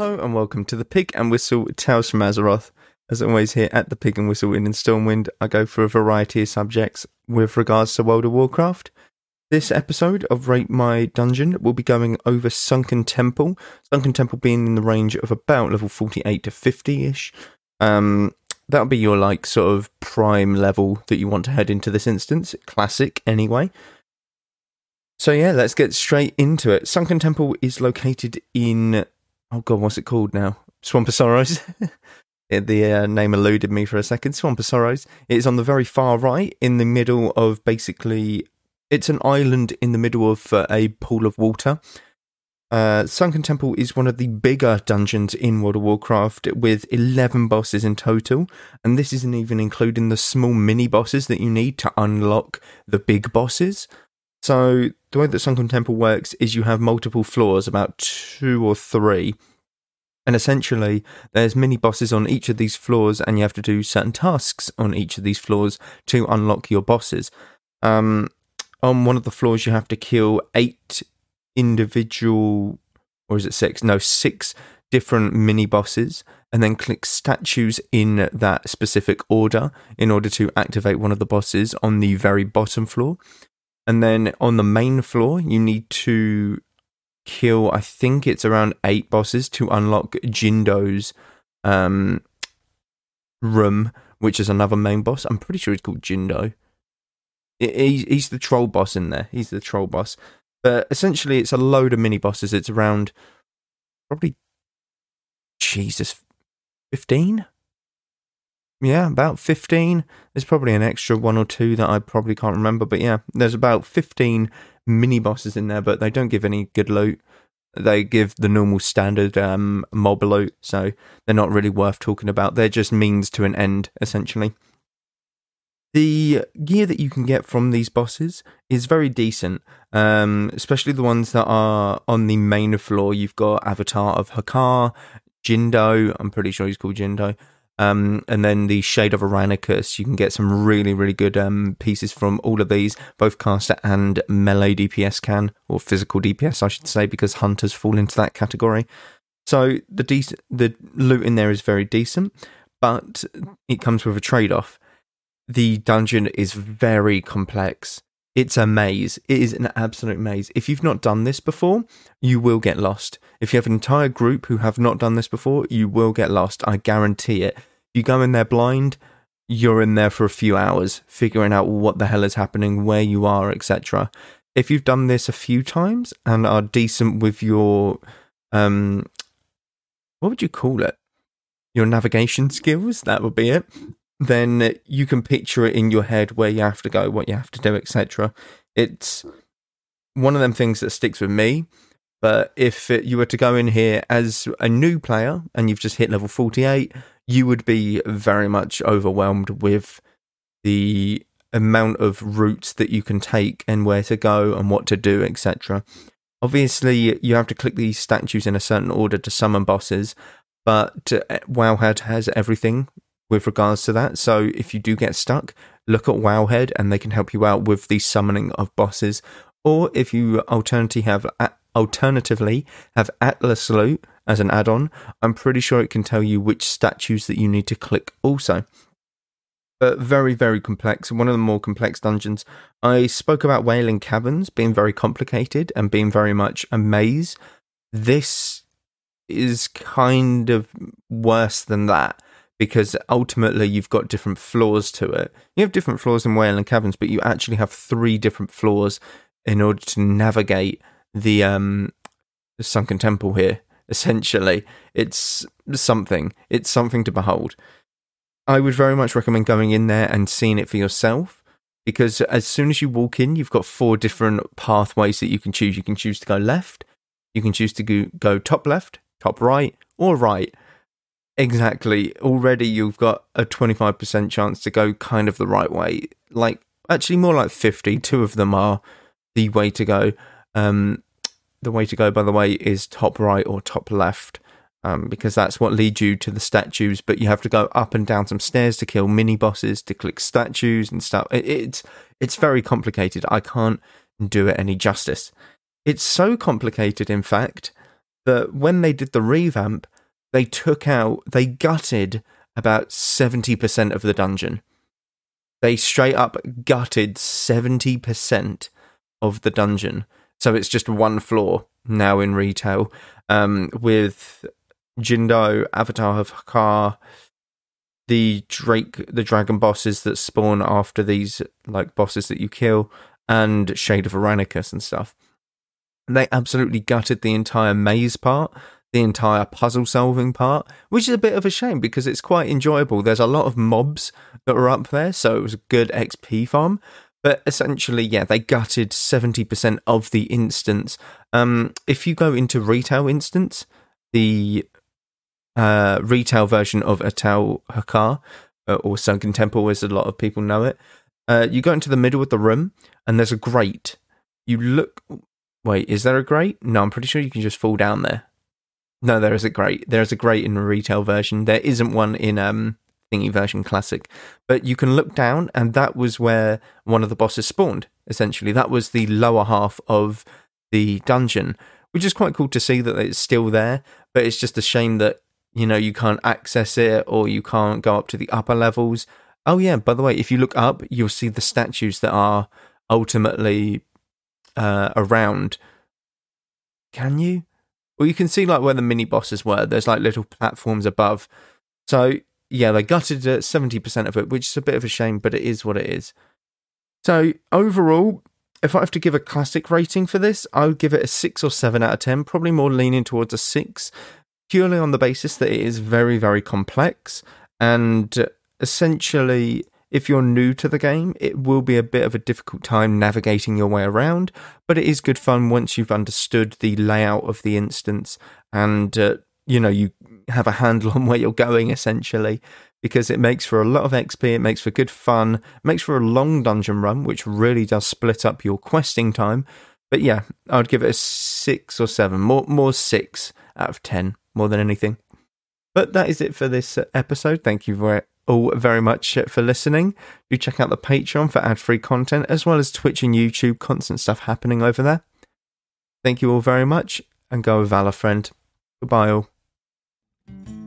and welcome to the Pig and Whistle Tales from Azeroth. As always, here at the Pig and Whistle Inn in Stormwind, I go for a variety of subjects with regards to World of Warcraft. This episode of Rate My Dungeon will be going over Sunken Temple. Sunken Temple being in the range of about level 48 to 50 ish. Um, that'll be your like sort of prime level that you want to head into this instance. Classic, anyway. So yeah, let's get straight into it. Sunken Temple is located in oh god, what's it called now? Swamp of Sorrows. the uh, name eluded me for a second. Swamp of Sorrows. It's on the very far right, in the middle of basically. It's an island in the middle of uh, a pool of water. Uh, Sunken Temple is one of the bigger dungeons in World of Warcraft with 11 bosses in total, and this isn't even including the small mini bosses that you need to unlock the big bosses. So, the way that Sunken Temple works is you have multiple floors, about two or three, and essentially there's mini bosses on each of these floors, and you have to do certain tasks on each of these floors to unlock your bosses. Um, on one of the floors, you have to kill eight individual, or is it six? No, six different mini bosses and then click statues in that specific order in order to activate one of the bosses on the very bottom floor. And then on the main floor, you need to kill, I think it's around eight bosses to unlock Jindo's um, room, which is another main boss. I'm pretty sure it's called Jindo. He's the troll boss in there. He's the troll boss. But essentially, it's a load of mini bosses. It's around probably, Jesus, 15? Yeah, about 15. There's probably an extra one or two that I probably can't remember, but yeah, there's about 15 mini bosses in there, but they don't give any good loot. They give the normal standard um, mob loot, so they're not really worth talking about. They're just means to an end, essentially. The gear that you can get from these bosses is very decent, um, especially the ones that are on the main floor. You've got Avatar of Hakkar, Jindo, I'm pretty sure he's called Jindo. Um, and then the Shade of Eranikus, you can get some really, really good um, pieces from all of these. Both caster and melee DPS can, or physical DPS, I should say, because hunters fall into that category. So the decent, the loot in there is very decent, but it comes with a trade off. The dungeon is very complex. It's a maze. It is an absolute maze. If you've not done this before, you will get lost. If you have an entire group who have not done this before, you will get lost. I guarantee it. You go in there blind, you're in there for a few hours figuring out what the hell is happening, where you are, etc. If you've done this a few times and are decent with your um what would you call it? Your navigation skills, that would be it then you can picture it in your head where you have to go, what you have to do, etc. It's one of them things that sticks with me. But if it, you were to go in here as a new player and you've just hit level 48, you would be very much overwhelmed with the amount of routes that you can take and where to go and what to do, etc. Obviously, you have to click these statues in a certain order to summon bosses, but uh, Wowhead has everything with regards to that. So if you do get stuck, look at Wowhead and they can help you out with the summoning of bosses. Or if you alternatively have alternatively have Atlas Loot as an add-on, I'm pretty sure it can tell you which statues that you need to click also. But very, very complex. One of the more complex dungeons. I spoke about Wailing Caverns being very complicated and being very much a maze. This is kind of worse than that because ultimately you've got different floors to it. You have different floors in Wailing Caverns, but you actually have three different floors in order to navigate the um sunken temple here. Essentially, it's something. It's something to behold. I would very much recommend going in there and seeing it for yourself because as soon as you walk in, you've got four different pathways that you can choose. You can choose to go left, you can choose to go, go top left, top right, or right. Exactly. Already you've got a 25% chance to go kind of the right way. Like, actually, more like 50. Two of them are the way to go. Um, the way to go, by the way, is top right or top left. Um, because that's what leads you to the statues. But you have to go up and down some stairs to kill mini bosses, to click statues and stuff. It, it's it's very complicated. I can't do it any justice. It's so complicated, in fact, that when they did the revamp, they took out, they gutted about 70% of the dungeon. They straight up gutted 70% of the dungeon. So it's just one floor now in retail um, with Jindo, Avatar of Hakkar, the Drake, the dragon bosses that spawn after these like bosses that you kill, and Shade of Eranikus and stuff. They absolutely gutted the entire maze part, the entire puzzle solving part, which is a bit of a shame because it's quite enjoyable. There's a lot of mobs that are up there, so it was a good XP farm. But essentially, yeah, they gutted 70% of the instance. Um, if you go into retail instance, the uh, retail version of Atal'Hakkar, uh, or Sunken Temple, as a lot of people know it, uh, you go into the middle of the room and there's a grate. You look. Wait, is there a grate? No, I'm pretty sure you can just fall down there. No, there is a grate. There's a grate in the retail version. There isn't one in um thingy version classic. But you can look down, and that was where one of the bosses spawned. Essentially, that was the lower half of the dungeon, which is quite cool to see that it's still there. But it's just a shame that you know you can't access it or you can't go up to the upper levels. Oh yeah, by the way, if you look up, you'll see the statues that are ultimately uh, around. Can you? Well, you can see like where the mini bosses were. There's like little platforms above. So yeah, they gutted uh, seventy percent of it, which is a bit of a shame, but it is what it is. So overall, if I have to give a classic rating for this, I would give it a six or seven out of ten. Probably more leaning towards a six, purely on the basis that it is very, very complex and essentially if you're new to the game, it will be a bit of a difficult time navigating your way around, but it is good fun once you've understood the layout of the instance and uh, you know you have a handle on where you're going essentially because it makes for a lot of XP, it makes for good fun, makes for a long dungeon run which really does split up your questing time. But yeah, I would give it a 6 or 7, more more 6 out of 10 more than anything. But that is it for this episode. Thank you very all very much for listening. Do check out the Patreon for ad free content, as well as Twitch and YouTube, constant stuff happening over there. Thank you all very much, and go Valor, friend. Goodbye, all. Thank you.